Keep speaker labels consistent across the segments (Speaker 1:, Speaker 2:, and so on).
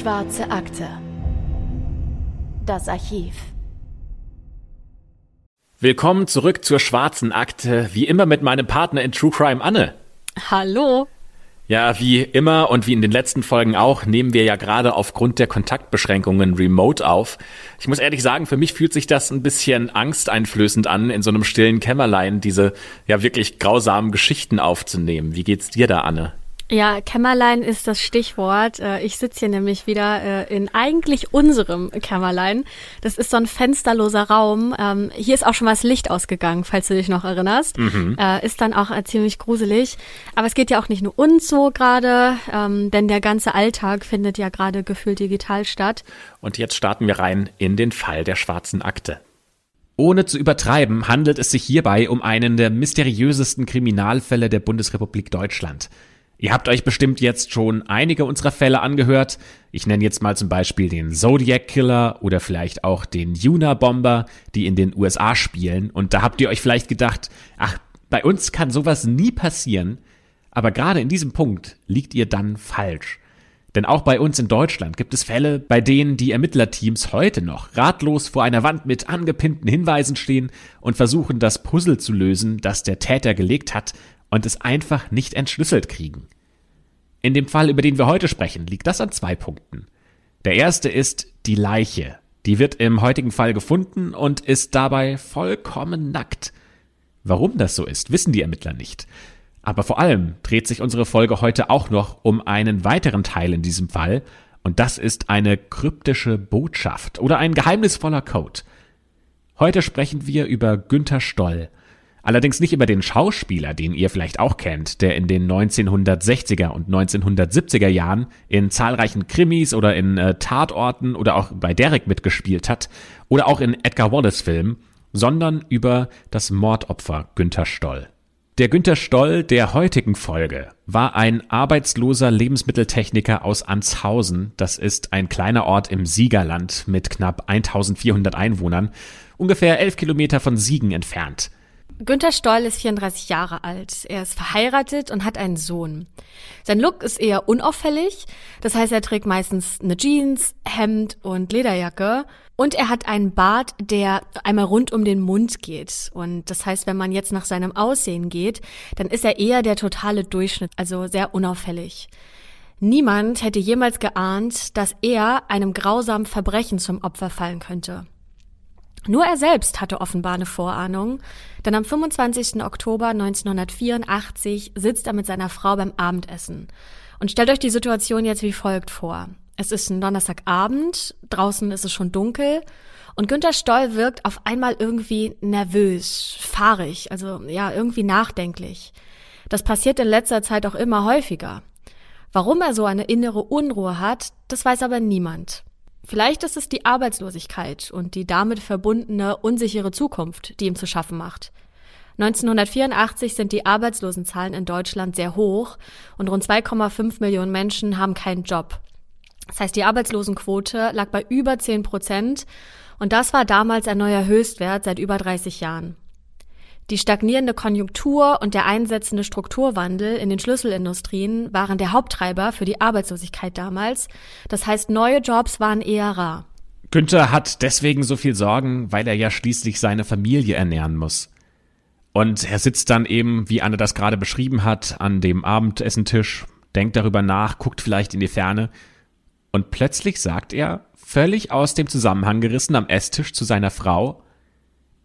Speaker 1: Schwarze Akte. Das Archiv.
Speaker 2: Willkommen zurück zur Schwarzen Akte, wie immer mit meinem Partner in True Crime Anne.
Speaker 3: Hallo.
Speaker 2: Ja, wie immer und wie in den letzten Folgen auch, nehmen wir ja gerade aufgrund der Kontaktbeschränkungen remote auf. Ich muss ehrlich sagen, für mich fühlt sich das ein bisschen angsteinflößend an, in so einem stillen Kämmerlein diese ja wirklich grausamen Geschichten aufzunehmen. Wie geht's dir da, Anne?
Speaker 3: Ja, Kämmerlein ist das Stichwort. Äh, ich sitze hier nämlich wieder äh, in eigentlich unserem Kämmerlein. Das ist so ein fensterloser Raum. Ähm, hier ist auch schon mal das Licht ausgegangen, falls du dich noch erinnerst. Mhm. Äh, ist dann auch ziemlich gruselig. Aber es geht ja auch nicht nur uns so gerade, ähm, denn der ganze Alltag findet ja gerade gefühlt digital statt.
Speaker 2: Und jetzt starten wir rein in den Fall der schwarzen Akte. Ohne zu übertreiben, handelt es sich hierbei um einen der mysteriösesten Kriminalfälle der Bundesrepublik Deutschland. Ihr habt euch bestimmt jetzt schon einige unserer Fälle angehört. Ich nenne jetzt mal zum Beispiel den Zodiac Killer oder vielleicht auch den Yuna Bomber, die in den USA spielen. Und da habt ihr euch vielleicht gedacht, ach, bei uns kann sowas nie passieren. Aber gerade in diesem Punkt liegt ihr dann falsch. Denn auch bei uns in Deutschland gibt es Fälle, bei denen die Ermittlerteams heute noch ratlos vor einer Wand mit angepinnten Hinweisen stehen und versuchen, das Puzzle zu lösen, das der Täter gelegt hat und es einfach nicht entschlüsselt kriegen. In dem Fall, über den wir heute sprechen, liegt das an zwei Punkten. Der erste ist die Leiche. Die wird im heutigen Fall gefunden und ist dabei vollkommen nackt. Warum das so ist, wissen die Ermittler nicht. Aber vor allem dreht sich unsere Folge heute auch noch um einen weiteren Teil in diesem Fall, und das ist eine kryptische Botschaft oder ein geheimnisvoller Code. Heute sprechen wir über Günther Stoll, Allerdings nicht über den Schauspieler, den ihr vielleicht auch kennt, der in den 1960er und 1970er Jahren in zahlreichen Krimis oder in äh, Tatorten oder auch bei Derek mitgespielt hat oder auch in Edgar Wallace Filmen, sondern über das Mordopfer Günther Stoll. Der Günther Stoll der heutigen Folge war ein arbeitsloser Lebensmitteltechniker aus Anshausen. Das ist ein kleiner Ort im Siegerland mit knapp 1400 Einwohnern, ungefähr elf Kilometer von Siegen entfernt.
Speaker 3: Günther Stoll ist 34 Jahre alt. Er ist verheiratet und hat einen Sohn. Sein Look ist eher unauffällig. Das heißt, er trägt meistens eine Jeans, Hemd und Lederjacke. Und er hat einen Bart, der einmal rund um den Mund geht. Und das heißt, wenn man jetzt nach seinem Aussehen geht, dann ist er eher der totale Durchschnitt, also sehr unauffällig. Niemand hätte jemals geahnt, dass er einem grausamen Verbrechen zum Opfer fallen könnte. Nur er selbst hatte offenbar eine Vorahnung, denn am 25. Oktober 1984 sitzt er mit seiner Frau beim Abendessen. Und stellt euch die Situation jetzt wie folgt vor. Es ist ein Donnerstagabend, draußen ist es schon dunkel und Günter Stoll wirkt auf einmal irgendwie nervös, fahrig, also ja, irgendwie nachdenklich. Das passiert in letzter Zeit auch immer häufiger. Warum er so eine innere Unruhe hat, das weiß aber niemand. Vielleicht ist es die Arbeitslosigkeit und die damit verbundene unsichere Zukunft, die ihm zu schaffen macht. 1984 sind die Arbeitslosenzahlen in Deutschland sehr hoch und rund 2,5 Millionen Menschen haben keinen Job. Das heißt, die Arbeitslosenquote lag bei über 10 Prozent und das war damals ein neuer Höchstwert seit über 30 Jahren. Die stagnierende Konjunktur und der einsetzende Strukturwandel in den Schlüsselindustrien waren der Haupttreiber für die Arbeitslosigkeit damals. Das heißt, neue Jobs waren eher rar.
Speaker 2: Günther hat deswegen so viel Sorgen, weil er ja schließlich seine Familie ernähren muss. Und er sitzt dann eben, wie Anne das gerade beschrieben hat, an dem Abendessentisch, denkt darüber nach, guckt vielleicht in die Ferne und plötzlich sagt er, völlig aus dem Zusammenhang gerissen am Esstisch zu seiner Frau,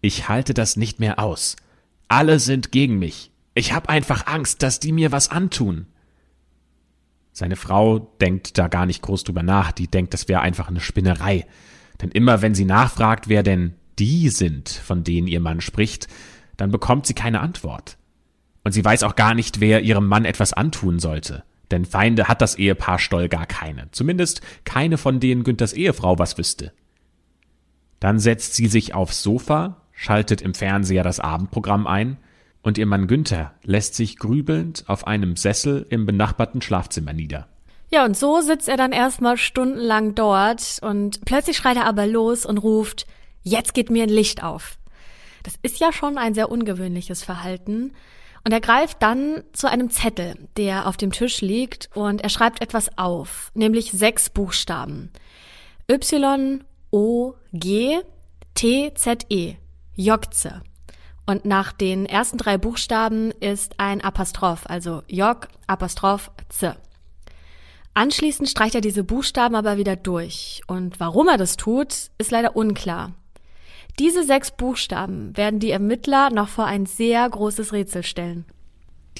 Speaker 2: ich halte das nicht mehr aus. Alle sind gegen mich. Ich habe einfach Angst, dass die mir was antun. Seine Frau denkt da gar nicht groß drüber nach, die denkt, das wäre einfach eine Spinnerei. Denn immer wenn sie nachfragt, wer denn die sind, von denen ihr Mann spricht, dann bekommt sie keine Antwort. Und sie weiß auch gar nicht, wer ihrem Mann etwas antun sollte. Denn Feinde hat das Ehepaar Stoll gar keine. Zumindest keine, von denen Günthers Ehefrau was wüsste. Dann setzt sie sich aufs Sofa, schaltet im Fernseher das Abendprogramm ein und ihr Mann Günther lässt sich grübelnd auf einem Sessel im benachbarten Schlafzimmer nieder.
Speaker 3: Ja, und so sitzt er dann erstmal stundenlang dort und plötzlich schreit er aber los und ruft, jetzt geht mir ein Licht auf. Das ist ja schon ein sehr ungewöhnliches Verhalten. Und er greift dann zu einem Zettel, der auf dem Tisch liegt, und er schreibt etwas auf, nämlich sechs Buchstaben. Y, O, G, T, Z, E. Jokze. Und nach den ersten drei Buchstaben ist ein Apostroph, also Jok, Apostroph, Z. Anschließend streicht er diese Buchstaben aber wieder durch. Und warum er das tut, ist leider unklar. Diese sechs Buchstaben werden die Ermittler noch vor ein sehr großes Rätsel stellen.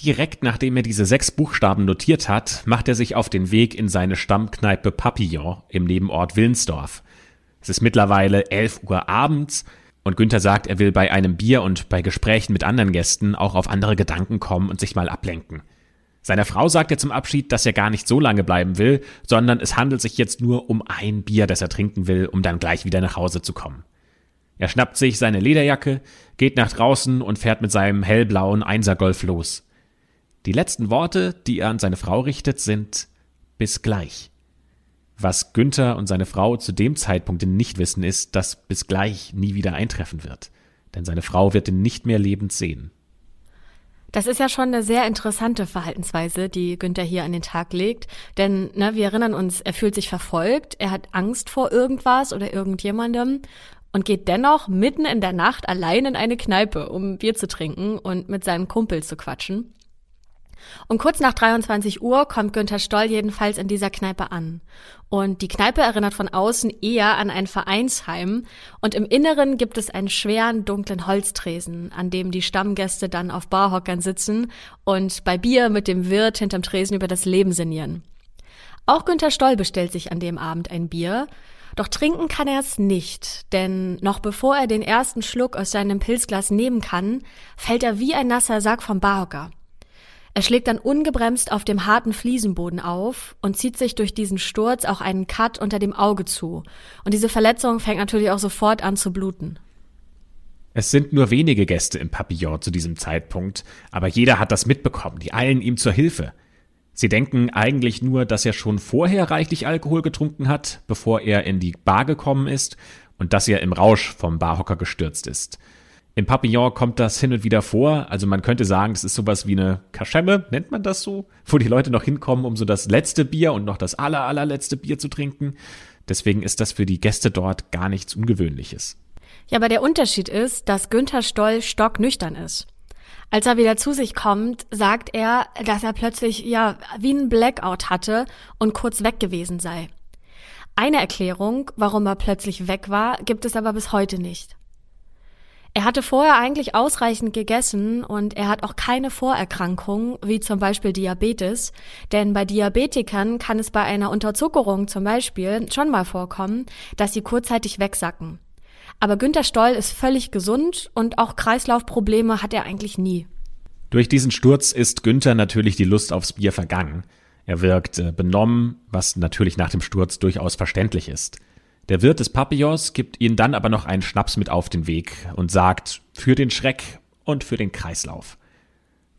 Speaker 2: Direkt nachdem er diese sechs Buchstaben notiert hat, macht er sich auf den Weg in seine Stammkneipe Papillon im Nebenort Willensdorf. Es ist mittlerweile elf Uhr abends und Günther sagt, er will bei einem Bier und bei Gesprächen mit anderen Gästen auch auf andere Gedanken kommen und sich mal ablenken. Seiner Frau sagt er zum Abschied, dass er gar nicht so lange bleiben will, sondern es handelt sich jetzt nur um ein Bier, das er trinken will, um dann gleich wieder nach Hause zu kommen. Er schnappt sich seine Lederjacke, geht nach draußen und fährt mit seinem hellblauen Einsergolf los. Die letzten Worte, die er an seine Frau richtet, sind bis gleich. Was Günther und seine Frau zu dem Zeitpunkt nicht wissen, ist, dass bis gleich nie wieder eintreffen wird. Denn seine Frau wird ihn nicht mehr lebend sehen.
Speaker 3: Das ist ja schon eine sehr interessante Verhaltensweise, die Günther hier an den Tag legt. Denn ne, wir erinnern uns, er fühlt sich verfolgt, er hat Angst vor irgendwas oder irgendjemandem und geht dennoch mitten in der Nacht allein in eine Kneipe, um Bier zu trinken und mit seinen Kumpels zu quatschen. Und kurz nach 23 Uhr kommt Günther Stoll jedenfalls in dieser Kneipe an. Und die Kneipe erinnert von außen eher an ein Vereinsheim. Und im Inneren gibt es einen schweren, dunklen Holztresen, an dem die Stammgäste dann auf Barhockern sitzen und bei Bier mit dem Wirt hinterm Tresen über das Leben sinnieren. Auch Günther Stoll bestellt sich an dem Abend ein Bier. Doch trinken kann er es nicht, denn noch bevor er den ersten Schluck aus seinem Pilzglas nehmen kann, fällt er wie ein nasser Sack vom Barhocker. Er schlägt dann ungebremst auf dem harten Fliesenboden auf und zieht sich durch diesen Sturz auch einen Cut unter dem Auge zu. Und diese Verletzung fängt natürlich auch sofort an zu bluten.
Speaker 2: Es sind nur wenige Gäste im Papillon zu diesem Zeitpunkt, aber jeder hat das mitbekommen, die eilen ihm zur Hilfe. Sie denken eigentlich nur, dass er schon vorher reichlich Alkohol getrunken hat, bevor er in die Bar gekommen ist und dass er im Rausch vom Barhocker gestürzt ist. Im Papillon kommt das hin und wieder vor. Also man könnte sagen, das ist sowas wie eine Kaschemme, nennt man das so, wo die Leute noch hinkommen, um so das letzte Bier und noch das aller, allerletzte Bier zu trinken. Deswegen ist das für die Gäste dort gar nichts Ungewöhnliches.
Speaker 3: Ja, aber der Unterschied ist, dass Günther Stoll stocknüchtern ist. Als er wieder zu sich kommt, sagt er, dass er plötzlich ja wie ein Blackout hatte und kurz weg gewesen sei. Eine Erklärung, warum er plötzlich weg war, gibt es aber bis heute nicht. Er hatte vorher eigentlich ausreichend gegessen und er hat auch keine Vorerkrankungen, wie zum Beispiel Diabetes. Denn bei Diabetikern kann es bei einer Unterzuckerung zum Beispiel schon mal vorkommen, dass sie kurzzeitig wegsacken. Aber Günter Stoll ist völlig gesund und auch Kreislaufprobleme hat er eigentlich nie.
Speaker 2: Durch diesen Sturz ist Günther natürlich die Lust aufs Bier vergangen. Er wirkt äh, benommen, was natürlich nach dem Sturz durchaus verständlich ist. Der Wirt des Papillons gibt ihnen dann aber noch einen Schnaps mit auf den Weg und sagt, für den Schreck und für den Kreislauf.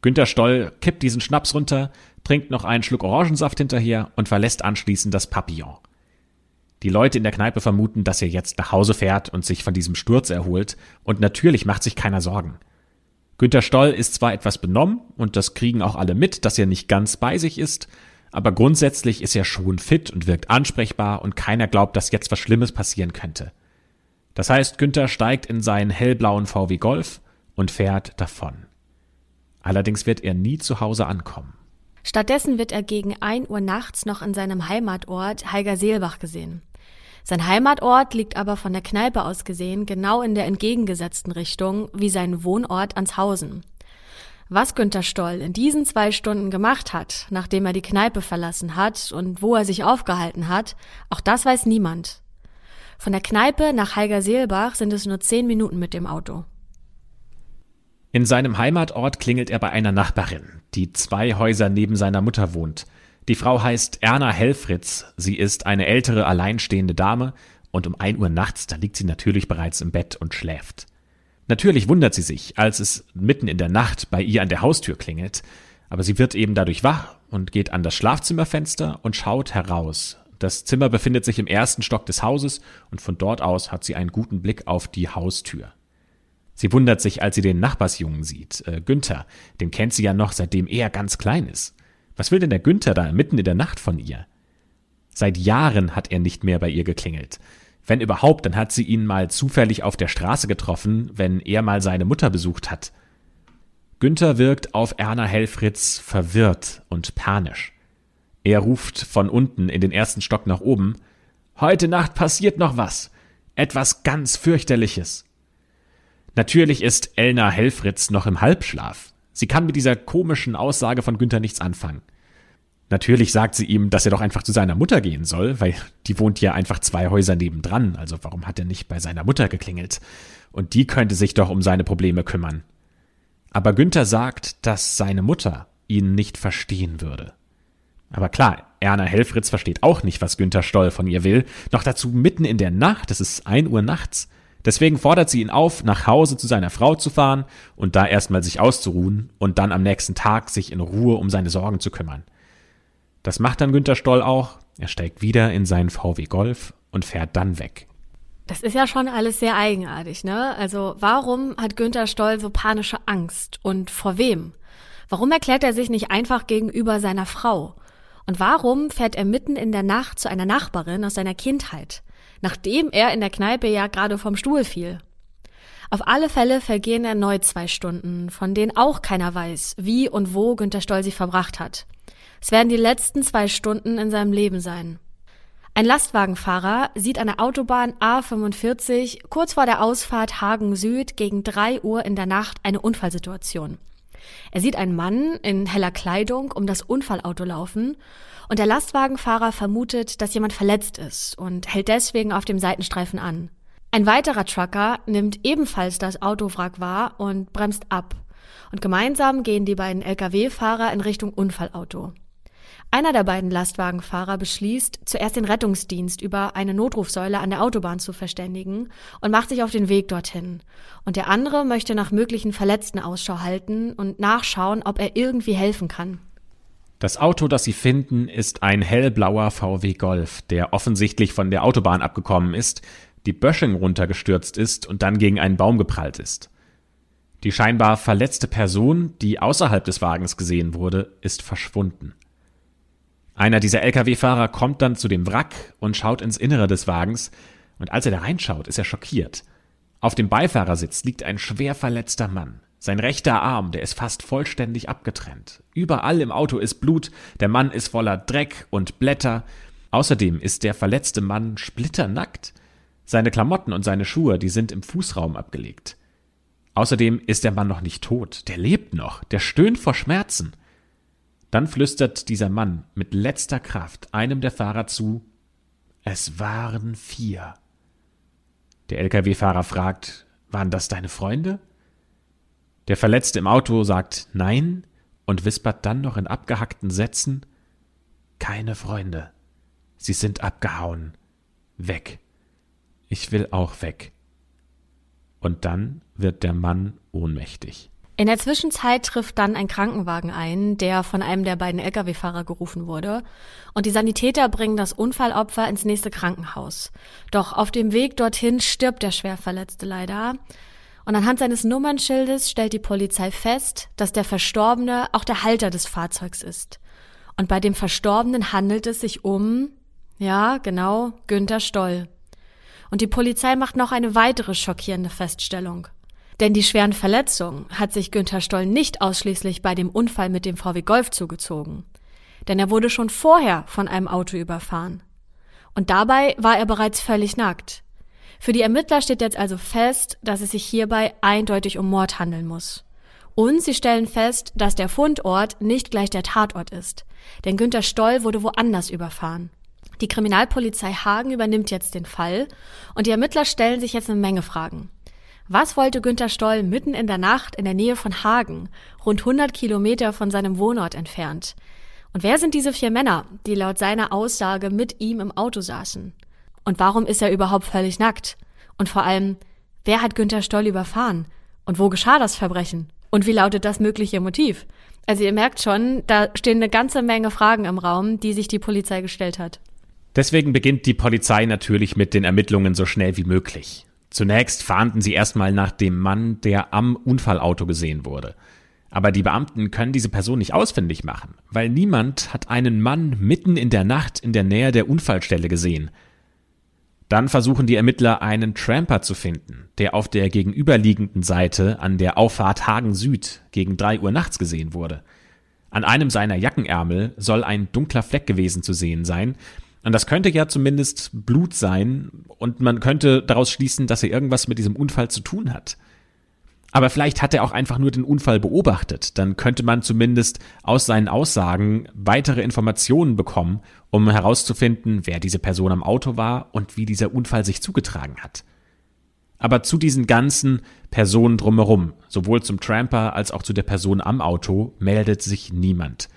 Speaker 2: Günter Stoll kippt diesen Schnaps runter, trinkt noch einen Schluck Orangensaft hinterher und verlässt anschließend das Papillon. Die Leute in der Kneipe vermuten, dass er jetzt nach Hause fährt und sich von diesem Sturz erholt, und natürlich macht sich keiner Sorgen. Günter Stoll ist zwar etwas benommen, und das kriegen auch alle mit, dass er nicht ganz bei sich ist, aber grundsätzlich ist er schon fit und wirkt ansprechbar und keiner glaubt, dass jetzt was Schlimmes passieren könnte. Das heißt, Günther steigt in seinen hellblauen VW Golf und fährt davon. Allerdings wird er nie zu Hause ankommen.
Speaker 3: Stattdessen wird er gegen ein Uhr nachts noch in seinem Heimatort Heigerseelbach gesehen. Sein Heimatort liegt aber von der Kneipe aus gesehen genau in der entgegengesetzten Richtung wie sein Wohnort Anshausen. Was Günter Stoll in diesen zwei Stunden gemacht hat, nachdem er die Kneipe verlassen hat und wo er sich aufgehalten hat, auch das weiß niemand. Von der Kneipe nach Heigerseelbach sind es nur zehn Minuten mit dem Auto.
Speaker 2: In seinem Heimatort klingelt er bei einer Nachbarin, die zwei Häuser neben seiner Mutter wohnt. Die Frau heißt Erna Helfritz, sie ist eine ältere, alleinstehende Dame, und um ein Uhr nachts, da liegt sie natürlich bereits im Bett und schläft. Natürlich wundert sie sich, als es mitten in der Nacht bei ihr an der Haustür klingelt, aber sie wird eben dadurch wach und geht an das Schlafzimmerfenster und schaut heraus. Das Zimmer befindet sich im ersten Stock des Hauses und von dort aus hat sie einen guten Blick auf die Haustür. Sie wundert sich, als sie den Nachbarsjungen sieht, äh, Günther. Den kennt sie ja noch, seitdem er ganz klein ist. Was will denn der Günther da mitten in der Nacht von ihr? Seit Jahren hat er nicht mehr bei ihr geklingelt. Wenn überhaupt, dann hat sie ihn mal zufällig auf der Straße getroffen, wenn er mal seine Mutter besucht hat. Günther wirkt auf Erna Helfritz verwirrt und panisch. Er ruft von unten in den ersten Stock nach oben. Heute Nacht passiert noch was. Etwas ganz fürchterliches. Natürlich ist Elna Helfritz noch im Halbschlaf. Sie kann mit dieser komischen Aussage von Günther nichts anfangen. Natürlich sagt sie ihm, dass er doch einfach zu seiner Mutter gehen soll, weil die wohnt ja einfach zwei Häuser nebendran, also warum hat er nicht bei seiner Mutter geklingelt? Und die könnte sich doch um seine Probleme kümmern. Aber Günther sagt, dass seine Mutter ihn nicht verstehen würde. Aber klar, Erna Helfritz versteht auch nicht, was Günther Stoll von ihr will, noch dazu mitten in der Nacht, es ist ein Uhr nachts. Deswegen fordert sie ihn auf, nach Hause zu seiner Frau zu fahren und da erstmal sich auszuruhen und dann am nächsten Tag sich in Ruhe um seine Sorgen zu kümmern. Das macht dann Günter Stoll auch. Er steigt wieder in seinen VW Golf und fährt dann weg.
Speaker 3: Das ist ja schon alles sehr eigenartig, ne? Also warum hat Günter Stoll so panische Angst und vor wem? Warum erklärt er sich nicht einfach gegenüber seiner Frau? Und warum fährt er mitten in der Nacht zu einer Nachbarin aus seiner Kindheit? nachdem er in der Kneipe ja gerade vom Stuhl fiel. Auf alle Fälle vergehen erneut zwei Stunden, von denen auch keiner weiß, wie und wo Günter Stoll sie verbracht hat. Es werden die letzten zwei Stunden in seinem Leben sein. Ein Lastwagenfahrer sieht an der Autobahn A45 kurz vor der Ausfahrt Hagen Süd gegen drei Uhr in der Nacht eine Unfallsituation. Er sieht einen Mann in heller Kleidung um das Unfallauto laufen und der Lastwagenfahrer vermutet, dass jemand verletzt ist und hält deswegen auf dem Seitenstreifen an. Ein weiterer Trucker nimmt ebenfalls das Autowrack wahr und bremst ab. Und gemeinsam gehen die beiden Lkw-Fahrer in Richtung Unfallauto. Einer der beiden Lastwagenfahrer beschließt, zuerst den Rettungsdienst über eine Notrufsäule an der Autobahn zu verständigen und macht sich auf den Weg dorthin. Und der andere möchte nach möglichen Verletzten Ausschau halten und nachschauen, ob er irgendwie helfen kann.
Speaker 2: Das Auto, das sie finden, ist ein hellblauer VW Golf, der offensichtlich von der Autobahn abgekommen ist, die Bösching runtergestürzt ist und dann gegen einen Baum geprallt ist. Die scheinbar verletzte Person, die außerhalb des Wagens gesehen wurde, ist verschwunden. Einer dieser Lkw-Fahrer kommt dann zu dem Wrack und schaut ins Innere des Wagens, und als er da reinschaut, ist er schockiert. Auf dem Beifahrersitz liegt ein schwer verletzter Mann. Sein rechter Arm, der ist fast vollständig abgetrennt. Überall im Auto ist Blut, der Mann ist voller Dreck und Blätter. Außerdem ist der verletzte Mann splitternackt. Seine Klamotten und seine Schuhe, die sind im Fußraum abgelegt. Außerdem ist der Mann noch nicht tot, der lebt noch, der stöhnt vor Schmerzen. Dann flüstert dieser Mann mit letzter Kraft einem der Fahrer zu Es waren vier. Der Lkw-Fahrer fragt Waren das deine Freunde? Der Verletzte im Auto sagt Nein und wispert dann noch in abgehackten Sätzen Keine Freunde. Sie sind abgehauen. Weg. Ich will auch weg. Und dann wird der Mann ohnmächtig.
Speaker 3: In der Zwischenzeit trifft dann ein Krankenwagen ein, der von einem der beiden Lkw-Fahrer gerufen wurde. Und die Sanitäter bringen das Unfallopfer ins nächste Krankenhaus. Doch auf dem Weg dorthin stirbt der Schwerverletzte leider. Und anhand seines Nummernschildes stellt die Polizei fest, dass der Verstorbene auch der Halter des Fahrzeugs ist. Und bei dem Verstorbenen handelt es sich um, ja, genau, Günther Stoll. Und die Polizei macht noch eine weitere schockierende Feststellung. Denn die schweren Verletzungen hat sich Günther Stoll nicht ausschließlich bei dem Unfall mit dem VW Golf zugezogen. Denn er wurde schon vorher von einem Auto überfahren. Und dabei war er bereits völlig nackt. Für die Ermittler steht jetzt also fest, dass es sich hierbei eindeutig um Mord handeln muss. Und sie stellen fest, dass der Fundort nicht gleich der Tatort ist. Denn Günter Stoll wurde woanders überfahren. Die Kriminalpolizei Hagen übernimmt jetzt den Fall und die Ermittler stellen sich jetzt eine Menge Fragen. Was wollte Günter Stoll mitten in der Nacht in der Nähe von Hagen, rund 100 Kilometer von seinem Wohnort entfernt? Und wer sind diese vier Männer, die laut seiner Aussage mit ihm im Auto saßen? Und warum ist er überhaupt völlig nackt? Und vor allem, wer hat Günther Stoll überfahren? Und wo geschah das Verbrechen? Und wie lautet das mögliche Motiv? Also ihr merkt schon, da stehen eine ganze Menge Fragen im Raum, die sich die Polizei gestellt hat.
Speaker 2: Deswegen beginnt die Polizei natürlich mit den Ermittlungen so schnell wie möglich. Zunächst fahnden sie erstmal nach dem Mann, der am Unfallauto gesehen wurde. Aber die Beamten können diese Person nicht ausfindig machen, weil niemand hat einen Mann mitten in der Nacht in der Nähe der Unfallstelle gesehen. Dann versuchen die Ermittler einen Tramper zu finden, der auf der gegenüberliegenden Seite an der Auffahrt Hagen Süd gegen drei Uhr nachts gesehen wurde. An einem seiner Jackenärmel soll ein dunkler Fleck gewesen zu sehen sein, und das könnte ja zumindest Blut sein, und man könnte daraus schließen, dass er irgendwas mit diesem Unfall zu tun hat. Aber vielleicht hat er auch einfach nur den Unfall beobachtet. Dann könnte man zumindest aus seinen Aussagen weitere Informationen bekommen, um herauszufinden, wer diese Person am Auto war und wie dieser Unfall sich zugetragen hat. Aber zu diesen ganzen Personen drumherum, sowohl zum Tramper als auch zu der Person am Auto, meldet sich niemand.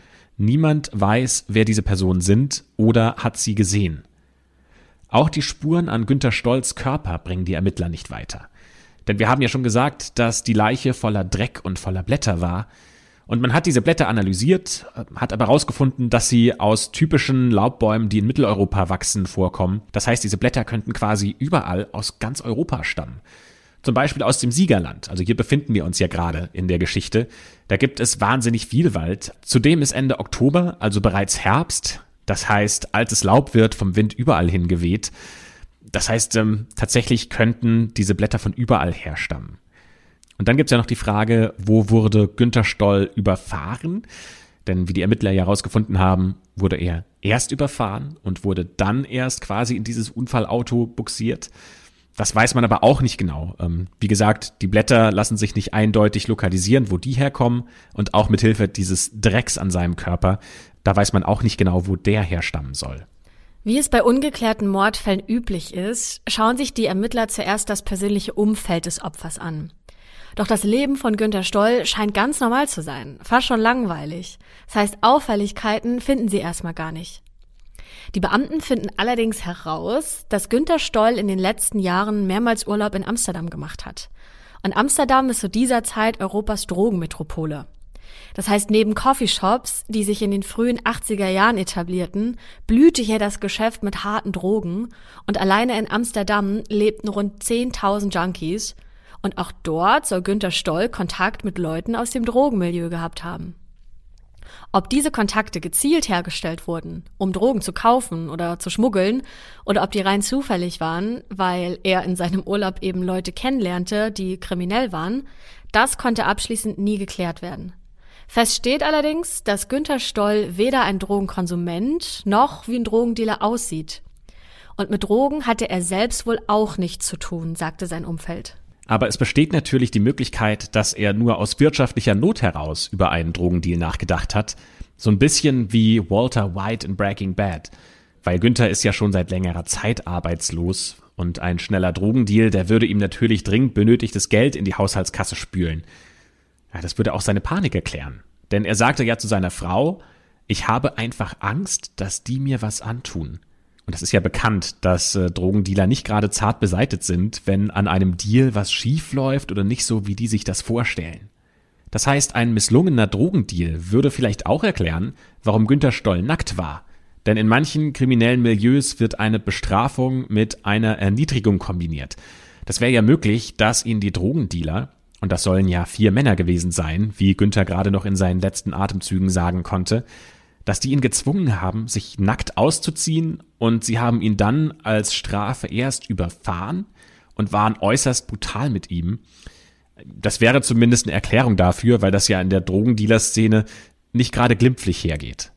Speaker 2: Niemand weiß, wer diese Personen sind oder hat sie gesehen. Auch die Spuren an Günter Stolz Körper bringen die Ermittler nicht weiter. Denn wir haben ja schon gesagt, dass die Leiche voller Dreck und voller Blätter war. Und man hat diese Blätter analysiert, hat aber herausgefunden, dass sie aus typischen Laubbäumen, die in Mitteleuropa wachsen, vorkommen. Das heißt, diese Blätter könnten quasi überall aus ganz Europa stammen. Zum Beispiel aus dem Siegerland. Also hier befinden wir uns ja gerade in der Geschichte. Da gibt es wahnsinnig viel Wald. Zudem ist Ende Oktober, also bereits Herbst. Das heißt, altes Laub wird vom Wind überall hingeweht. Das heißt, ähm, tatsächlich könnten diese Blätter von überall herstammen. Und dann gibt's ja noch die Frage, wo wurde Günter Stoll überfahren? Denn wie die Ermittler ja herausgefunden haben, wurde er erst überfahren und wurde dann erst quasi in dieses Unfallauto buxiert. Das weiß man aber auch nicht genau. Ähm, wie gesagt, die Blätter lassen sich nicht eindeutig lokalisieren, wo die herkommen und auch mit Hilfe dieses Drecks an seinem Körper, da weiß man auch nicht genau, wo der herstammen soll.
Speaker 3: Wie es bei ungeklärten Mordfällen üblich ist, schauen sich die Ermittler zuerst das persönliche Umfeld des Opfers an. Doch das Leben von Günter Stoll scheint ganz normal zu sein, fast schon langweilig. Das heißt, Auffälligkeiten finden sie erstmal gar nicht. Die Beamten finden allerdings heraus, dass Günter Stoll in den letzten Jahren mehrmals Urlaub in Amsterdam gemacht hat. Und Amsterdam ist zu dieser Zeit Europas Drogenmetropole. Das heißt, neben Coffeeshops, die sich in den frühen 80er Jahren etablierten, blühte hier das Geschäft mit harten Drogen und alleine in Amsterdam lebten rund 10.000 Junkies und auch dort soll Günter Stoll Kontakt mit Leuten aus dem Drogenmilieu gehabt haben. Ob diese Kontakte gezielt hergestellt wurden, um Drogen zu kaufen oder zu schmuggeln, oder ob die rein zufällig waren, weil er in seinem Urlaub eben Leute kennenlernte, die kriminell waren, das konnte abschließend nie geklärt werden. Fest steht allerdings, dass Günther Stoll weder ein Drogenkonsument noch wie ein Drogendealer aussieht. Und mit Drogen hatte er selbst wohl auch nichts zu tun, sagte sein Umfeld.
Speaker 2: Aber es besteht natürlich die Möglichkeit, dass er nur aus wirtschaftlicher Not heraus über einen Drogendeal nachgedacht hat. So ein bisschen wie Walter White in Breaking Bad. Weil Günther ist ja schon seit längerer Zeit arbeitslos und ein schneller Drogendeal, der würde ihm natürlich dringend benötigtes Geld in die Haushaltskasse spülen. Ja, das würde auch seine Panik erklären. Denn er sagte ja zu seiner Frau, ich habe einfach Angst, dass die mir was antun. Und das ist ja bekannt, dass äh, Drogendealer nicht gerade zart beseitet sind, wenn an einem Deal was schief läuft oder nicht so, wie die sich das vorstellen. Das heißt, ein misslungener Drogendeal würde vielleicht auch erklären, warum Günter Stoll nackt war. Denn in manchen kriminellen Milieus wird eine Bestrafung mit einer Erniedrigung kombiniert. Das wäre ja möglich, dass ihn die Drogendealer, und das sollen ja vier Männer gewesen sein, wie Günther gerade noch in seinen letzten Atemzügen sagen konnte, dass die ihn gezwungen haben, sich nackt auszuziehen und sie haben ihn dann als Strafe erst überfahren und waren äußerst brutal mit ihm. Das wäre zumindest eine Erklärung dafür, weil das ja in der Drogendealer-Szene nicht gerade glimpflich hergeht.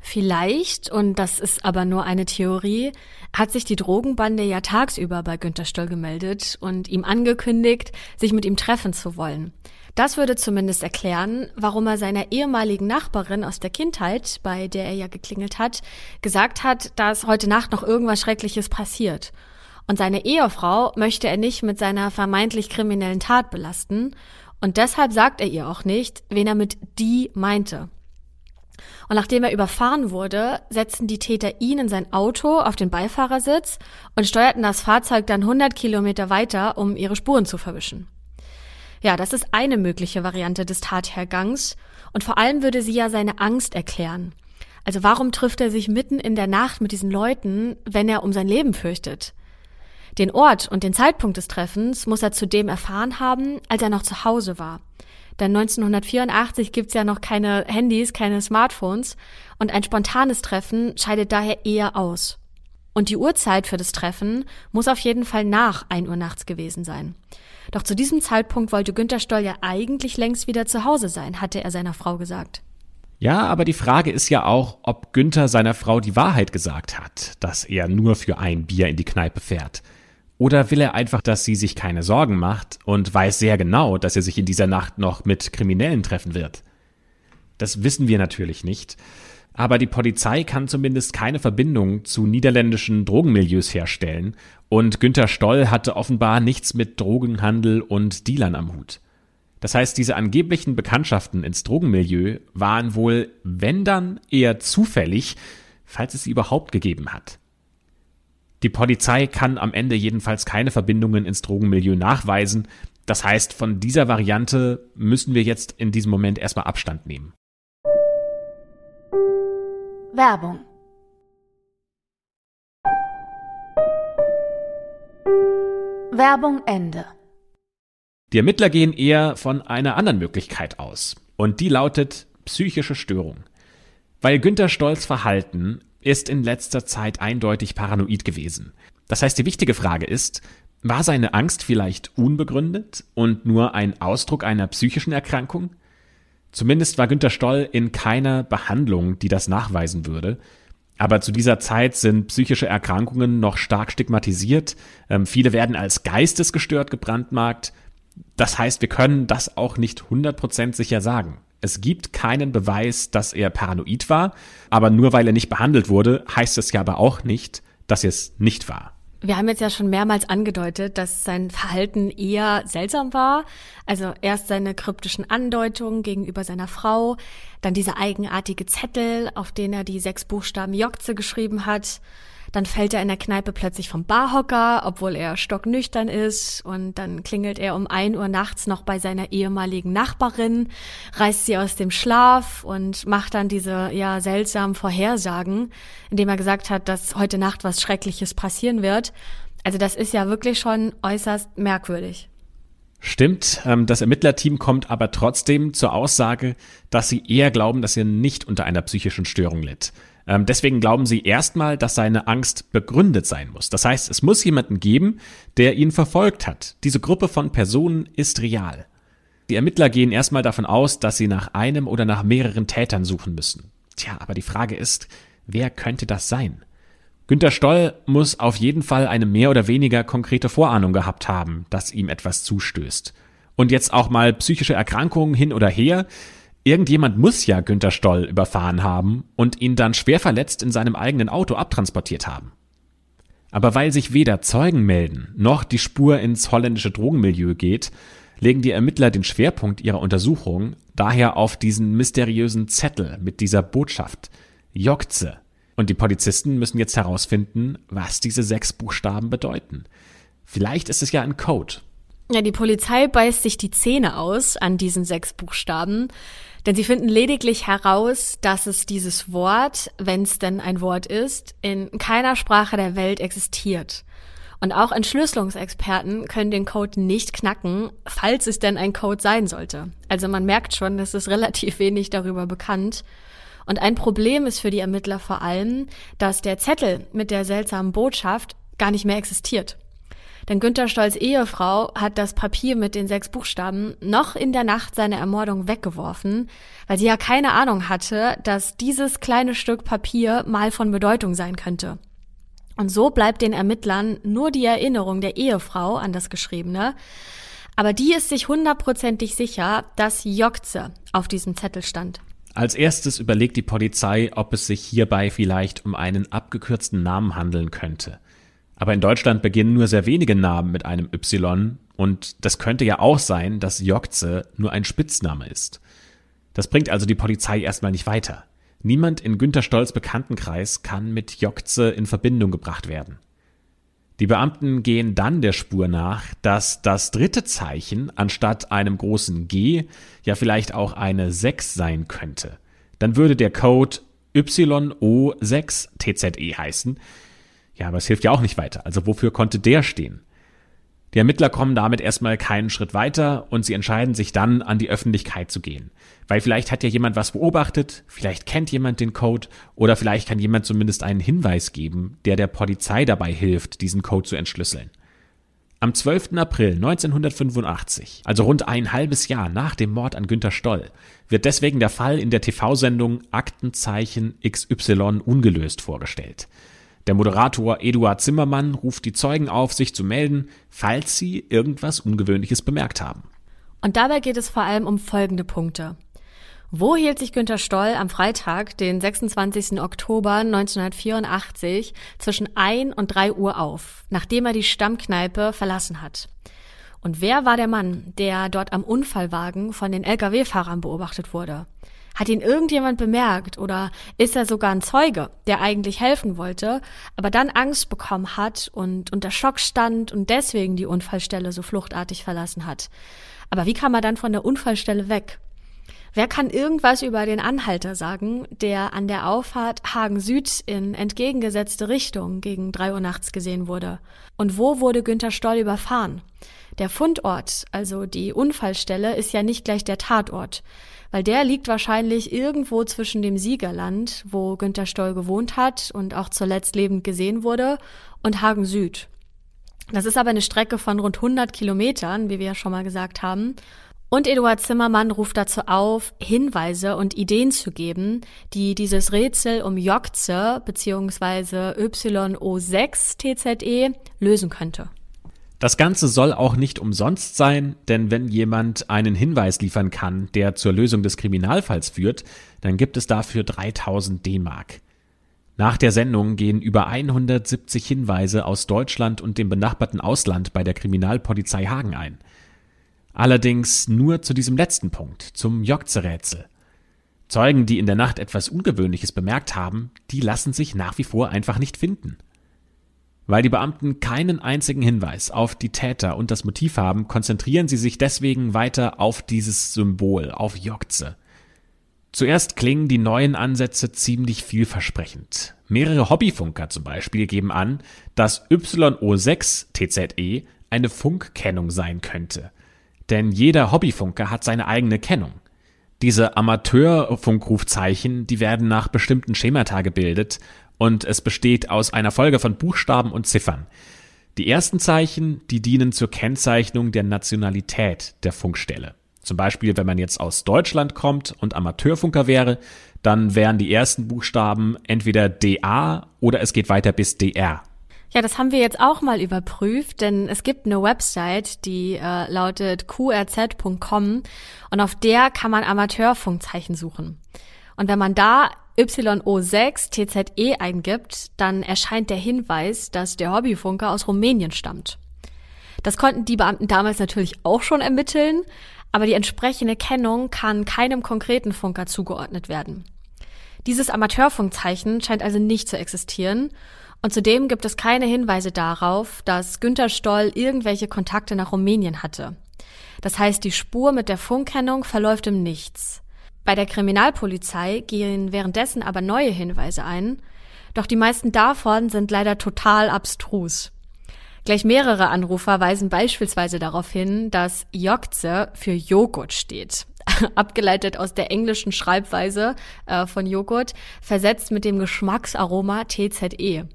Speaker 3: Vielleicht, und das ist aber nur eine Theorie, hat sich die Drogenbande ja tagsüber bei Günter Stoll gemeldet und ihm angekündigt, sich mit ihm treffen zu wollen. Das würde zumindest erklären, warum er seiner ehemaligen Nachbarin aus der Kindheit, bei der er ja geklingelt hat, gesagt hat, dass heute Nacht noch irgendwas Schreckliches passiert. Und seine Ehefrau möchte er nicht mit seiner vermeintlich kriminellen Tat belasten. Und deshalb sagt er ihr auch nicht, wen er mit die meinte. Und nachdem er überfahren wurde, setzten die Täter ihn in sein Auto auf den Beifahrersitz und steuerten das Fahrzeug dann 100 Kilometer weiter, um ihre Spuren zu verwischen. Ja, das ist eine mögliche Variante des Tathergangs und vor allem würde sie ja seine Angst erklären. Also warum trifft er sich mitten in der Nacht mit diesen Leuten, wenn er um sein Leben fürchtet? Den Ort und den Zeitpunkt des Treffens muss er zudem erfahren haben, als er noch zu Hause war. Denn 1984 gibt's ja noch keine Handys, keine Smartphones und ein spontanes Treffen scheidet daher eher aus. Und die Uhrzeit für das Treffen muss auf jeden Fall nach 1 Uhr nachts gewesen sein. Doch zu diesem Zeitpunkt wollte Günter Stoll ja eigentlich längst wieder zu Hause sein, hatte er seiner Frau gesagt.
Speaker 2: Ja, aber die Frage ist ja auch, ob Günther seiner Frau die Wahrheit gesagt hat, dass er nur für ein Bier in die Kneipe fährt. Oder will er einfach, dass sie sich keine Sorgen macht und weiß sehr genau, dass er sich in dieser Nacht noch mit Kriminellen treffen wird? Das wissen wir natürlich nicht. Aber die Polizei kann zumindest keine Verbindung zu niederländischen Drogenmilieus herstellen und Günther Stoll hatte offenbar nichts mit Drogenhandel und Dealern am Hut. Das heißt, diese angeblichen Bekanntschaften ins Drogenmilieu waren wohl, wenn dann, eher zufällig, falls es sie überhaupt gegeben hat. Die Polizei kann am Ende jedenfalls keine Verbindungen ins Drogenmilieu nachweisen. Das heißt, von dieser Variante müssen wir jetzt in diesem Moment erstmal Abstand nehmen.
Speaker 1: Werbung Werbung Ende.
Speaker 2: Die Ermittler gehen eher von einer anderen Möglichkeit aus. Und die lautet psychische Störung. Weil Günter Stolz Verhalten ist in letzter Zeit eindeutig paranoid gewesen. Das heißt, die wichtige Frage ist, war seine Angst vielleicht unbegründet und nur ein Ausdruck einer psychischen Erkrankung? Zumindest war Günter Stoll in keiner Behandlung, die das nachweisen würde. Aber zu dieser Zeit sind psychische Erkrankungen noch stark stigmatisiert. Ähm, viele werden als geistesgestört gebrandmarkt. Das heißt, wir können das auch nicht 100% sicher sagen. Es gibt keinen Beweis, dass er paranoid war, aber nur weil er nicht behandelt wurde, heißt es ja aber auch nicht, dass er es nicht war.
Speaker 3: Wir haben jetzt ja schon mehrmals angedeutet, dass sein Verhalten eher seltsam war. Also erst seine kryptischen Andeutungen gegenüber seiner Frau, dann dieser eigenartige Zettel, auf den er die sechs Buchstaben Jokze geschrieben hat. Dann fällt er in der Kneipe plötzlich vom Barhocker, obwohl er stocknüchtern ist. Und dann klingelt er um ein Uhr nachts noch bei seiner ehemaligen Nachbarin, reißt sie aus dem Schlaf und macht dann diese ja seltsamen Vorhersagen, indem er gesagt hat, dass heute Nacht was Schreckliches passieren wird. Also das ist ja wirklich schon äußerst merkwürdig.
Speaker 2: Stimmt, ähm, das Ermittlerteam kommt aber trotzdem zur Aussage, dass sie eher glauben, dass er nicht unter einer psychischen Störung litt. Ähm, deswegen glauben sie erstmal, dass seine Angst begründet sein muss. Das heißt, es muss jemanden geben, der ihn verfolgt hat. Diese Gruppe von Personen ist real. Die Ermittler gehen erstmal davon aus, dass sie nach einem oder nach mehreren Tätern suchen müssen. Tja, aber die Frage ist, wer könnte das sein? Günter Stoll muss auf jeden Fall eine mehr oder weniger konkrete Vorahnung gehabt haben, dass ihm etwas zustößt. Und jetzt auch mal psychische Erkrankungen hin oder her, Irgendjemand muss ja Günter Stoll überfahren haben und ihn dann schwer verletzt in seinem eigenen Auto abtransportiert haben. Aber weil sich weder Zeugen melden, noch die Spur ins holländische Drogenmilieu geht, legen die Ermittler den Schwerpunkt ihrer Untersuchung daher auf diesen mysteriösen Zettel mit dieser Botschaft Jokze. Und die Polizisten müssen jetzt herausfinden, was diese sechs Buchstaben bedeuten. Vielleicht ist es ja ein Code.
Speaker 3: Ja, die Polizei beißt sich die Zähne aus an diesen sechs Buchstaben. Denn sie finden lediglich heraus, dass es dieses Wort, wenn es denn ein Wort ist, in keiner Sprache der Welt existiert. Und auch Entschlüsselungsexperten können den Code nicht knacken, falls es denn ein Code sein sollte. Also man merkt schon, es ist relativ wenig darüber bekannt. Und ein Problem ist für die Ermittler vor allem, dass der Zettel mit der seltsamen Botschaft gar nicht mehr existiert. Denn Günther Stolz Ehefrau hat das Papier mit den sechs Buchstaben noch in der Nacht seiner Ermordung weggeworfen, weil sie ja keine Ahnung hatte, dass dieses kleine Stück Papier mal von Bedeutung sein könnte. Und so bleibt den Ermittlern nur die Erinnerung der Ehefrau an das Geschriebene, aber die ist sich hundertprozentig sicher, dass Jokze auf diesem Zettel stand.
Speaker 2: Als erstes überlegt die Polizei, ob es sich hierbei vielleicht um einen abgekürzten Namen handeln könnte. Aber in Deutschland beginnen nur sehr wenige Namen mit einem Y und das könnte ja auch sein, dass Jokze nur ein Spitzname ist. Das bringt also die Polizei erstmal nicht weiter. Niemand in Günter Stolz Bekanntenkreis kann mit Jokze in Verbindung gebracht werden. Die Beamten gehen dann der Spur nach, dass das dritte Zeichen anstatt einem großen G ja vielleicht auch eine 6 sein könnte. Dann würde der Code YO6TZE heißen, Ja, aber es hilft ja auch nicht weiter. Also wofür konnte der stehen? Die Ermittler kommen damit erstmal keinen Schritt weiter und sie entscheiden sich dann, an die Öffentlichkeit zu gehen. Weil vielleicht hat ja jemand was beobachtet, vielleicht kennt jemand den Code oder vielleicht kann jemand zumindest einen Hinweis geben, der der Polizei dabei hilft, diesen Code zu entschlüsseln. Am 12. April 1985, also rund ein halbes Jahr nach dem Mord an Günter Stoll, wird deswegen der Fall in der TV-Sendung Aktenzeichen XY ungelöst vorgestellt. Der Moderator Eduard Zimmermann ruft die Zeugen auf, sich zu melden, falls sie irgendwas Ungewöhnliches bemerkt haben.
Speaker 3: Und dabei geht es vor allem um folgende Punkte. Wo hielt sich Günter Stoll am Freitag, den 26. Oktober 1984, zwischen 1 und 3 Uhr auf, nachdem er die Stammkneipe verlassen hat? Und wer war der Mann, der dort am Unfallwagen von den Lkw-Fahrern beobachtet wurde? Hat ihn irgendjemand bemerkt oder ist er sogar ein Zeuge, der eigentlich helfen wollte, aber dann Angst bekommen hat und unter Schock stand und deswegen die Unfallstelle so fluchtartig verlassen hat? Aber wie kam er dann von der Unfallstelle weg? Wer kann irgendwas über den Anhalter sagen, der an der Auffahrt Hagen Süd in entgegengesetzte Richtung gegen drei Uhr nachts gesehen wurde? Und wo wurde Günter Stoll überfahren? Der Fundort, also die Unfallstelle, ist ja nicht gleich der Tatort weil der liegt wahrscheinlich irgendwo zwischen dem Siegerland, wo Günter Stoll gewohnt hat und auch zuletzt lebend gesehen wurde, und Hagen Süd. Das ist aber eine Strecke von rund 100 Kilometern, wie wir ja schon mal gesagt haben. Und Eduard Zimmermann ruft dazu auf, Hinweise und Ideen zu geben, die dieses Rätsel um Jokze bzw. YO6 TZE lösen könnte.
Speaker 2: Das Ganze soll auch nicht umsonst sein, denn wenn jemand einen Hinweis liefern kann, der zur Lösung des Kriminalfalls führt, dann gibt es dafür 3000 D-Mark. Nach der Sendung gehen über 170 Hinweise aus Deutschland und dem benachbarten Ausland bei der Kriminalpolizei Hagen ein. Allerdings nur zu diesem letzten Punkt, zum Jokze-Rätsel. Zeugen, die in der Nacht etwas Ungewöhnliches bemerkt haben, die lassen sich nach wie vor einfach nicht finden. Weil die Beamten keinen einzigen Hinweis auf die Täter und das Motiv haben, konzentrieren sie sich deswegen weiter auf dieses Symbol, auf Jokze. Zuerst klingen die neuen Ansätze ziemlich vielversprechend. Mehrere Hobbyfunker zum Beispiel geben an, dass YO6 TZE eine Funkkennung sein könnte. Denn jeder Hobbyfunker hat seine eigene Kennung. Diese Amateurfunkrufzeichen, die werden nach bestimmten Schemata gebildet und es besteht aus einer Folge von Buchstaben und Ziffern. Die ersten Zeichen, die dienen zur Kennzeichnung der Nationalität der Funkstelle. Zum Beispiel, wenn man jetzt aus Deutschland kommt und Amateurfunker wäre, dann wären die ersten Buchstaben entweder DA oder es geht weiter bis DR.
Speaker 3: Ja, das haben wir jetzt auch mal überprüft, denn es gibt eine Website, die äh, lautet qrz.com und auf der kann man Amateurfunkzeichen suchen. Und wenn man da YO6 TZE eingibt, dann erscheint der Hinweis, dass der Hobbyfunker aus Rumänien stammt. Das konnten die Beamten damals natürlich auch schon ermitteln, aber die entsprechende Kennung kann keinem konkreten Funker zugeordnet werden. Dieses Amateurfunkzeichen scheint also nicht zu existieren und zudem gibt es keine Hinweise darauf, dass Günter Stoll irgendwelche Kontakte nach Rumänien hatte. Das heißt, die Spur mit der Funkkennung verläuft im Nichts. Bei der Kriminalpolizei gehen währenddessen aber neue Hinweise ein, doch die meisten davon sind leider total abstrus. Gleich mehrere Anrufer weisen beispielsweise darauf hin, dass Jokze für Joghurt steht. Abgeleitet aus der englischen Schreibweise äh, von Joghurt, versetzt mit dem Geschmacksaroma TZE.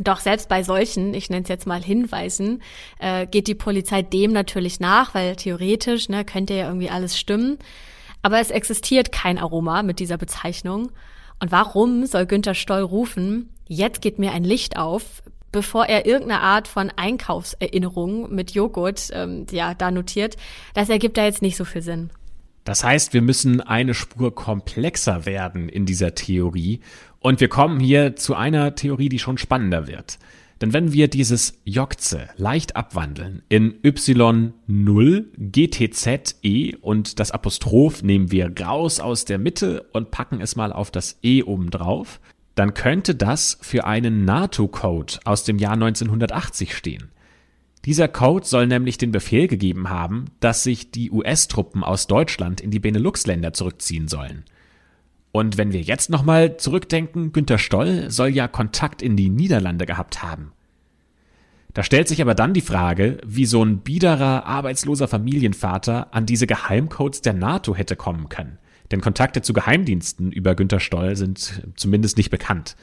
Speaker 3: Doch selbst bei solchen, ich nenne es jetzt mal Hinweisen, äh, geht die Polizei dem natürlich nach, weil theoretisch ne, könnte ja irgendwie alles stimmen. Aber es existiert kein Aroma mit dieser Bezeichnung. Und warum soll Günther Stoll rufen, jetzt geht mir ein Licht auf, bevor er irgendeine Art von Einkaufserinnerung mit Joghurt ähm, ja, da notiert? Das ergibt da jetzt nicht so viel Sinn.
Speaker 2: Das heißt, wir müssen eine Spur komplexer werden in dieser Theorie. Und wir kommen hier zu einer Theorie, die schon spannender wird. Denn wenn wir dieses Jokze leicht abwandeln in Y0 GTZE und das Apostroph nehmen wir raus aus der Mitte und packen es mal auf das E oben drauf, dann könnte das für einen NATO-Code aus dem Jahr 1980 stehen. Dieser Code soll nämlich den Befehl gegeben haben, dass sich die US-Truppen aus Deutschland in die Benelux-Länder zurückziehen sollen. Und wenn wir jetzt nochmal zurückdenken, Günter Stoll soll ja Kontakt in die Niederlande gehabt haben. Da stellt sich aber dann die Frage, wie so ein biederer, arbeitsloser Familienvater an diese Geheimcodes der NATO hätte kommen können. Denn Kontakte zu Geheimdiensten über Günter Stoll sind zumindest nicht bekannt.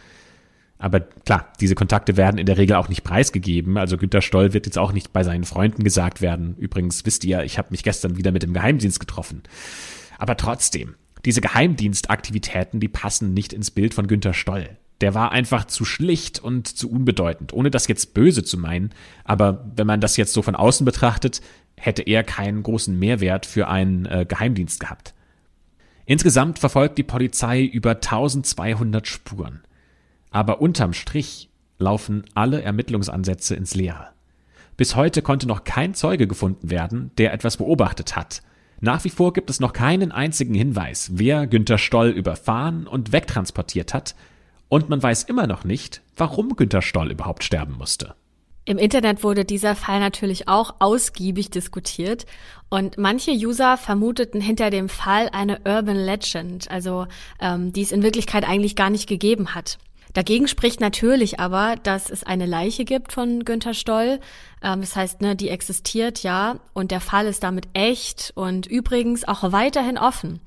Speaker 2: Aber klar, diese Kontakte werden in der Regel auch nicht preisgegeben. Also Günter Stoll wird jetzt auch nicht bei seinen Freunden gesagt werden. Übrigens wisst ihr, ich habe mich gestern wieder mit dem Geheimdienst getroffen. Aber trotzdem, diese Geheimdienstaktivitäten, die passen nicht ins Bild von Günter Stoll. Der war einfach zu schlicht und zu unbedeutend, ohne das jetzt böse zu meinen. Aber wenn man das jetzt so von außen betrachtet, hätte er keinen großen Mehrwert für einen äh, Geheimdienst gehabt. Insgesamt verfolgt die Polizei über 1200 Spuren. Aber unterm Strich laufen alle Ermittlungsansätze ins Leere. Bis heute konnte noch kein Zeuge gefunden werden, der etwas beobachtet hat. Nach wie vor gibt es noch keinen einzigen Hinweis, wer Günter Stoll überfahren und wegtransportiert hat, und man weiß immer noch nicht, warum Günter Stoll überhaupt sterben musste.
Speaker 3: Im Internet wurde dieser Fall natürlich auch ausgiebig diskutiert und manche User vermuteten hinter dem Fall eine Urban Legend, also ähm, die es in Wirklichkeit eigentlich gar nicht gegeben hat. Dagegen spricht natürlich aber, dass es eine Leiche gibt von Günther Stoll. Ähm, das heißt, ne, die existiert ja und der Fall ist damit echt und übrigens auch weiterhin offen.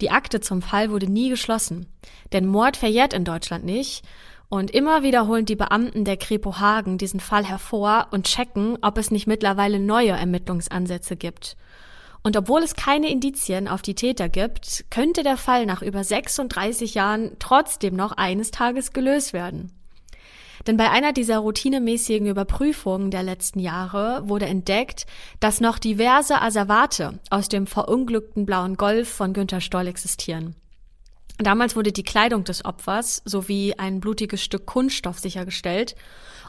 Speaker 3: Die Akte zum Fall wurde nie geschlossen. Denn Mord verjährt in Deutschland nicht. Und immer wieder holen die Beamten der Kripo Hagen diesen Fall hervor und checken, ob es nicht mittlerweile neue Ermittlungsansätze gibt. Und obwohl es keine Indizien auf die Täter gibt, könnte der Fall nach über 36 Jahren trotzdem noch eines Tages gelöst werden. Denn bei einer dieser routinemäßigen Überprüfungen der letzten Jahre wurde entdeckt, dass noch diverse Asservate aus dem verunglückten blauen Golf von Günter Stoll existieren. Damals wurde die Kleidung des Opfers sowie ein blutiges Stück Kunststoff sichergestellt.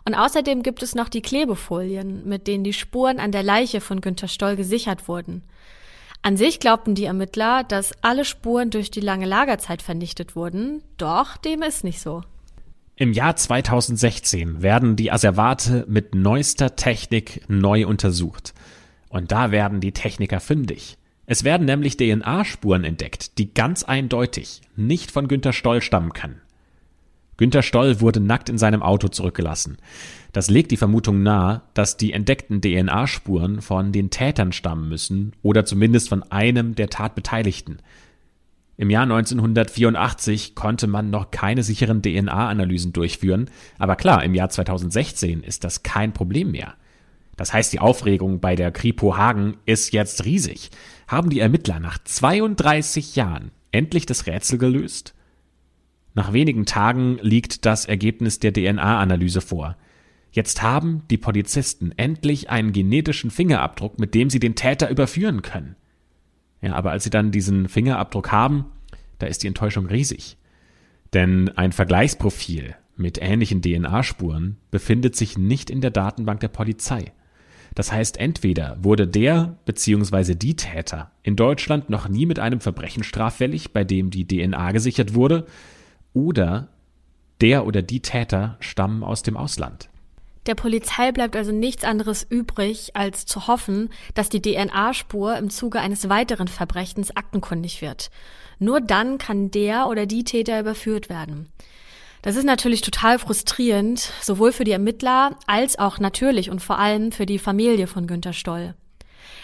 Speaker 3: Und außerdem gibt es noch die Klebefolien, mit denen die Spuren an der Leiche von Günter Stoll gesichert wurden. An sich glaubten die Ermittler, dass alle Spuren durch die lange Lagerzeit vernichtet wurden, doch dem ist nicht so.
Speaker 2: Im Jahr 2016 werden die Asservate mit neuester Technik neu untersucht. Und da werden die Techniker fündig. Es werden nämlich DNA-Spuren entdeckt, die ganz eindeutig nicht von Günter Stoll stammen können. Günter Stoll wurde nackt in seinem Auto zurückgelassen. Das legt die Vermutung nahe, dass die entdeckten DNA-Spuren von den Tätern stammen müssen oder zumindest von einem der Tatbeteiligten. Im Jahr 1984 konnte man noch keine sicheren DNA-Analysen durchführen, aber klar, im Jahr 2016 ist das kein Problem mehr. Das heißt, die Aufregung bei der Kripo Hagen ist jetzt riesig. Haben die Ermittler nach 32 Jahren endlich das Rätsel gelöst? Nach wenigen Tagen liegt das Ergebnis der DNA-Analyse vor. Jetzt haben die Polizisten endlich einen genetischen Fingerabdruck, mit dem sie den Täter überführen können. Ja, aber als sie dann diesen Fingerabdruck haben, da ist die Enttäuschung riesig. Denn ein Vergleichsprofil mit ähnlichen DNA-Spuren befindet sich nicht in der Datenbank der Polizei. Das heißt, entweder wurde der bzw. die Täter in Deutschland noch nie mit einem Verbrechen straffällig, bei dem die DNA gesichert wurde, oder der oder die Täter stammen aus dem Ausland.
Speaker 3: Der Polizei bleibt also nichts anderes übrig, als zu hoffen, dass die DNA-Spur im Zuge eines weiteren Verbrechens aktenkundig wird. Nur dann kann der oder die Täter überführt werden. Das ist natürlich total frustrierend, sowohl für die Ermittler als auch natürlich und vor allem für die Familie von Günter Stoll.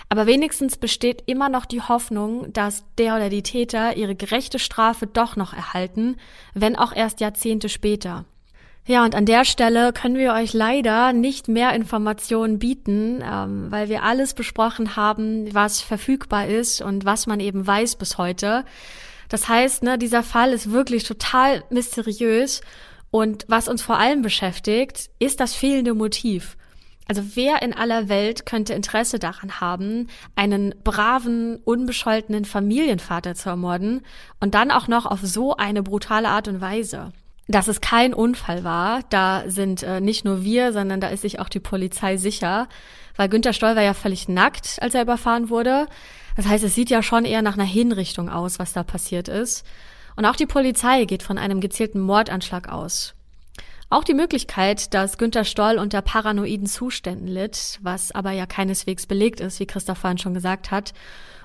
Speaker 3: Aber wenigstens besteht immer noch die Hoffnung, dass der oder die Täter ihre gerechte Strafe doch noch erhalten, wenn auch erst Jahrzehnte später. Ja, und an der Stelle können wir euch leider nicht mehr Informationen bieten, ähm, weil wir alles besprochen haben, was verfügbar ist und was man eben weiß bis heute. Das heißt, ne, dieser Fall ist wirklich total mysteriös und was uns vor allem beschäftigt, ist das fehlende Motiv. Also wer in aller Welt könnte Interesse daran haben, einen braven, unbescholtenen Familienvater zu ermorden und dann auch noch auf so eine brutale Art und Weise? Dass es kein Unfall war, da sind äh, nicht nur wir, sondern da ist sich auch die Polizei sicher, weil Günter Stoll war ja völlig nackt, als er überfahren wurde. Das heißt, es sieht ja schon eher nach einer Hinrichtung aus, was da passiert ist. Und auch die Polizei geht von einem gezielten Mordanschlag aus. Auch die Möglichkeit, dass Günter Stoll unter paranoiden Zuständen litt, was aber ja keineswegs belegt ist, wie Christoph vorhin schon gesagt hat,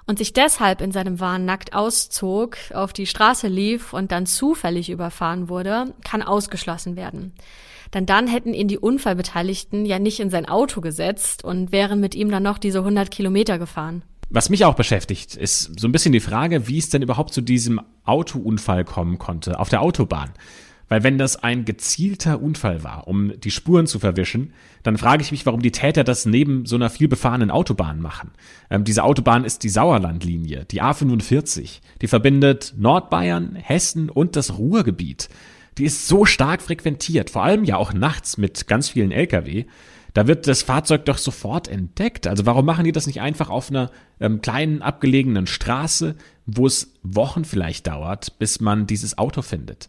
Speaker 3: und sich deshalb in seinem Wahn nackt auszog, auf die Straße lief und dann zufällig überfahren wurde, kann ausgeschlossen werden. Denn dann hätten ihn die Unfallbeteiligten ja nicht in sein Auto gesetzt und wären mit ihm dann noch diese 100 Kilometer gefahren.
Speaker 2: Was mich auch beschäftigt, ist so ein bisschen die Frage, wie es denn überhaupt zu diesem Autounfall kommen konnte auf der Autobahn. Weil wenn das ein gezielter Unfall war, um die Spuren zu verwischen, dann frage ich mich, warum die Täter das neben so einer vielbefahrenen Autobahn machen. Ähm, diese Autobahn ist die Sauerlandlinie, die A45. Die verbindet Nordbayern, Hessen und das Ruhrgebiet. Die ist so stark frequentiert, vor allem ja auch nachts mit ganz vielen Lkw. Da wird das Fahrzeug doch sofort entdeckt. Also warum machen die das nicht einfach auf einer ähm, kleinen abgelegenen Straße, wo es Wochen vielleicht dauert, bis man dieses Auto findet?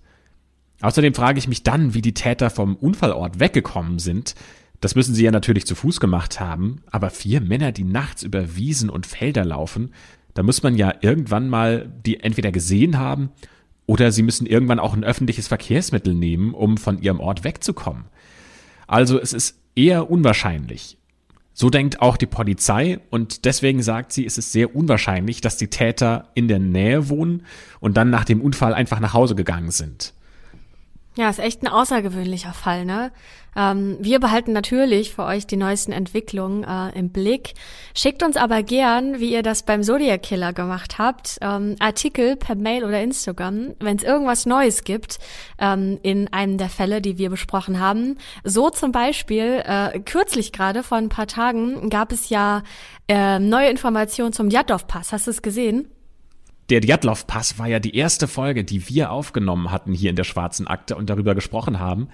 Speaker 2: Außerdem frage ich mich dann, wie die Täter vom Unfallort weggekommen sind. Das müssen sie ja natürlich zu Fuß gemacht haben, aber vier Männer, die nachts über Wiesen und Felder laufen, da muss man ja irgendwann mal die entweder gesehen haben oder sie müssen irgendwann auch ein öffentliches Verkehrsmittel nehmen, um von ihrem Ort wegzukommen. Also es ist eher unwahrscheinlich. So denkt auch die Polizei und deswegen sagt sie, es ist sehr unwahrscheinlich, dass die Täter in der Nähe wohnen und dann nach dem Unfall einfach nach Hause gegangen sind.
Speaker 3: Ja, ist echt ein außergewöhnlicher Fall, ne? Ähm, wir behalten natürlich für euch die neuesten Entwicklungen äh, im Blick. Schickt uns aber gern, wie ihr das beim Zodiac Killer gemacht habt, ähm, Artikel per Mail oder Instagram, wenn es irgendwas Neues gibt ähm, in einem der Fälle, die wir besprochen haben. So zum Beispiel, äh, kürzlich gerade, vor ein paar Tagen, gab es ja äh, neue Informationen zum Djatlov-Pass. Hast du es gesehen?
Speaker 2: Der Djatlov-Pass war ja die erste Folge, die wir aufgenommen hatten hier in der Schwarzen Akte und darüber gesprochen haben.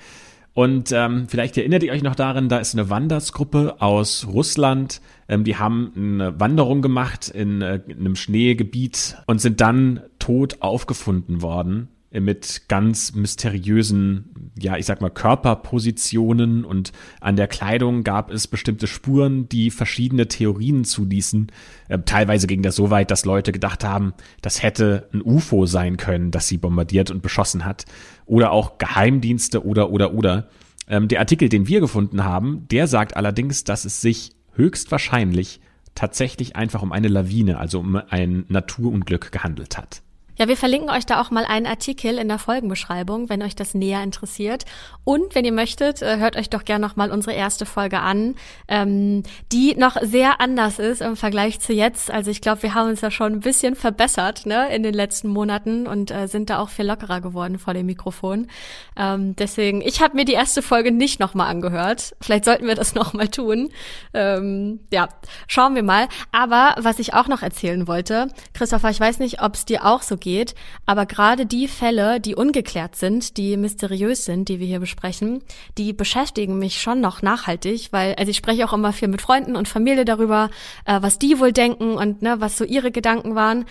Speaker 2: Und ähm, vielleicht erinnert ihr euch noch daran, da ist eine Wandersgruppe aus Russland. Ähm, die haben eine Wanderung gemacht in, äh, in einem Schneegebiet und sind dann tot aufgefunden worden mit ganz mysteriösen, ja, ich sag mal, Körperpositionen und an der Kleidung gab es bestimmte Spuren, die verschiedene Theorien zuließen. Äh, teilweise ging das so weit, dass Leute gedacht haben, das hätte ein UFO sein können, das sie bombardiert und beschossen hat. Oder auch Geheimdienste oder, oder, oder. Ähm, der Artikel, den wir gefunden haben, der sagt allerdings, dass es sich höchstwahrscheinlich tatsächlich einfach um eine Lawine, also um ein Naturunglück gehandelt hat.
Speaker 3: Ja, wir verlinken euch da auch mal einen Artikel in der Folgenbeschreibung, wenn euch das näher interessiert. Und wenn ihr möchtet, äh, hört euch doch gerne noch mal unsere erste Folge an, ähm, die noch sehr anders ist im Vergleich zu jetzt. Also ich glaube, wir haben uns da schon ein bisschen verbessert ne, in den letzten Monaten und äh, sind da auch viel lockerer geworden vor dem Mikrofon. Ähm, deswegen, ich habe mir die erste Folge nicht noch mal angehört. Vielleicht sollten wir das noch mal tun. Ähm, ja, schauen wir mal. Aber was ich auch noch erzählen wollte, Christopher, ich weiß nicht, ob es dir auch so geht geht. Aber gerade die Fälle, die ungeklärt sind, die mysteriös sind, die wir hier besprechen, die beschäftigen mich schon noch nachhaltig, weil, also ich spreche auch immer viel mit Freunden und Familie darüber, äh, was die wohl denken und ne, was so ihre Gedanken waren.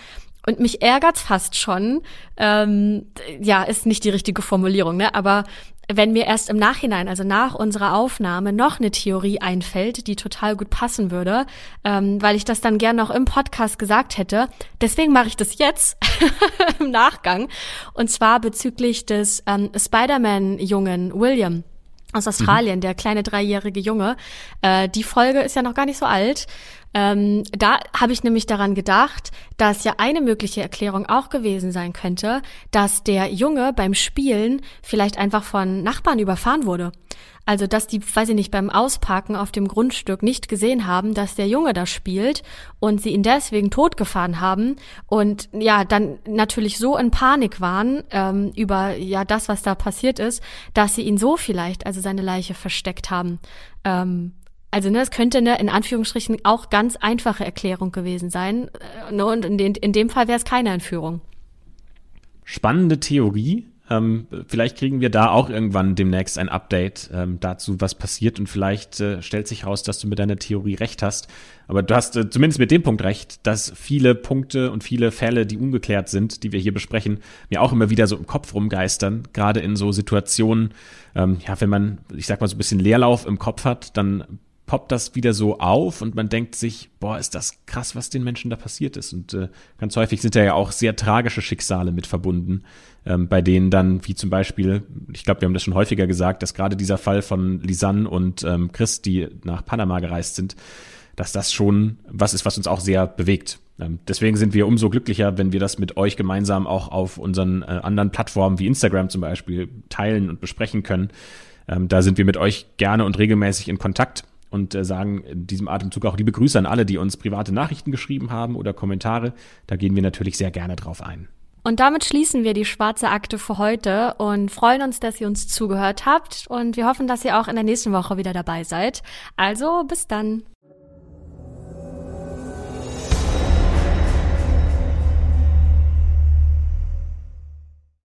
Speaker 3: Und mich ärgert's fast schon. Ähm, ja, ist nicht die richtige Formulierung, ne? Aber wenn mir erst im Nachhinein, also nach unserer Aufnahme, noch eine Theorie einfällt, die total gut passen würde, ähm, weil ich das dann gern noch im Podcast gesagt hätte. Deswegen mache ich das jetzt im Nachgang. Und zwar bezüglich des ähm, Spider-Man-Jungen William aus Australien, mhm. der kleine dreijährige Junge. Äh, die Folge ist ja noch gar nicht so alt. Ähm, da habe ich nämlich daran gedacht, dass ja eine mögliche Erklärung auch gewesen sein könnte, dass der Junge beim Spielen vielleicht einfach von Nachbarn überfahren wurde. Also, dass die, weiß ich nicht, beim Ausparken auf dem Grundstück nicht gesehen haben, dass der Junge da spielt und sie ihn deswegen totgefahren haben und ja, dann natürlich so in Panik waren ähm, über ja das, was da passiert ist, dass sie ihn so vielleicht, also seine Leiche versteckt haben. Ähm, also ne, es könnte eine in Anführungsstrichen auch ganz einfache Erklärung gewesen sein. Äh, ne, und in, den, in dem Fall wäre es keine Entführung.
Speaker 2: Spannende Theorie. Ähm, vielleicht kriegen wir da auch irgendwann demnächst ein Update ähm, dazu, was passiert und vielleicht äh, stellt sich heraus, dass du mit deiner Theorie recht hast. Aber du hast äh, zumindest mit dem Punkt recht, dass viele Punkte und viele Fälle, die ungeklärt sind, die wir hier besprechen, mir auch immer wieder so im Kopf rumgeistern. Gerade in so Situationen, ähm, ja, wenn man, ich sag mal so ein bisschen Leerlauf im Kopf hat, dann poppt das wieder so auf und man denkt sich, boah, ist das krass, was den Menschen da passiert ist. Und äh, ganz häufig sind da ja auch sehr tragische Schicksale mit verbunden, ähm, bei denen dann, wie zum Beispiel, ich glaube, wir haben das schon häufiger gesagt, dass gerade dieser Fall von Lisanne und ähm, Chris, die nach Panama gereist sind, dass das schon was ist, was uns auch sehr bewegt. Ähm, deswegen sind wir umso glücklicher, wenn wir das mit euch gemeinsam auch auf unseren äh, anderen Plattformen wie Instagram zum Beispiel teilen und besprechen können. Ähm, da sind wir mit euch gerne und regelmäßig in Kontakt und äh, sagen in diesem Atemzug auch liebe Grüße an alle, die uns private Nachrichten geschrieben haben oder Kommentare. Da gehen wir natürlich sehr gerne drauf ein.
Speaker 3: Und damit schließen wir die schwarze Akte für heute und freuen uns, dass ihr uns zugehört habt und wir hoffen, dass ihr auch in der nächsten Woche wieder dabei seid. Also bis dann.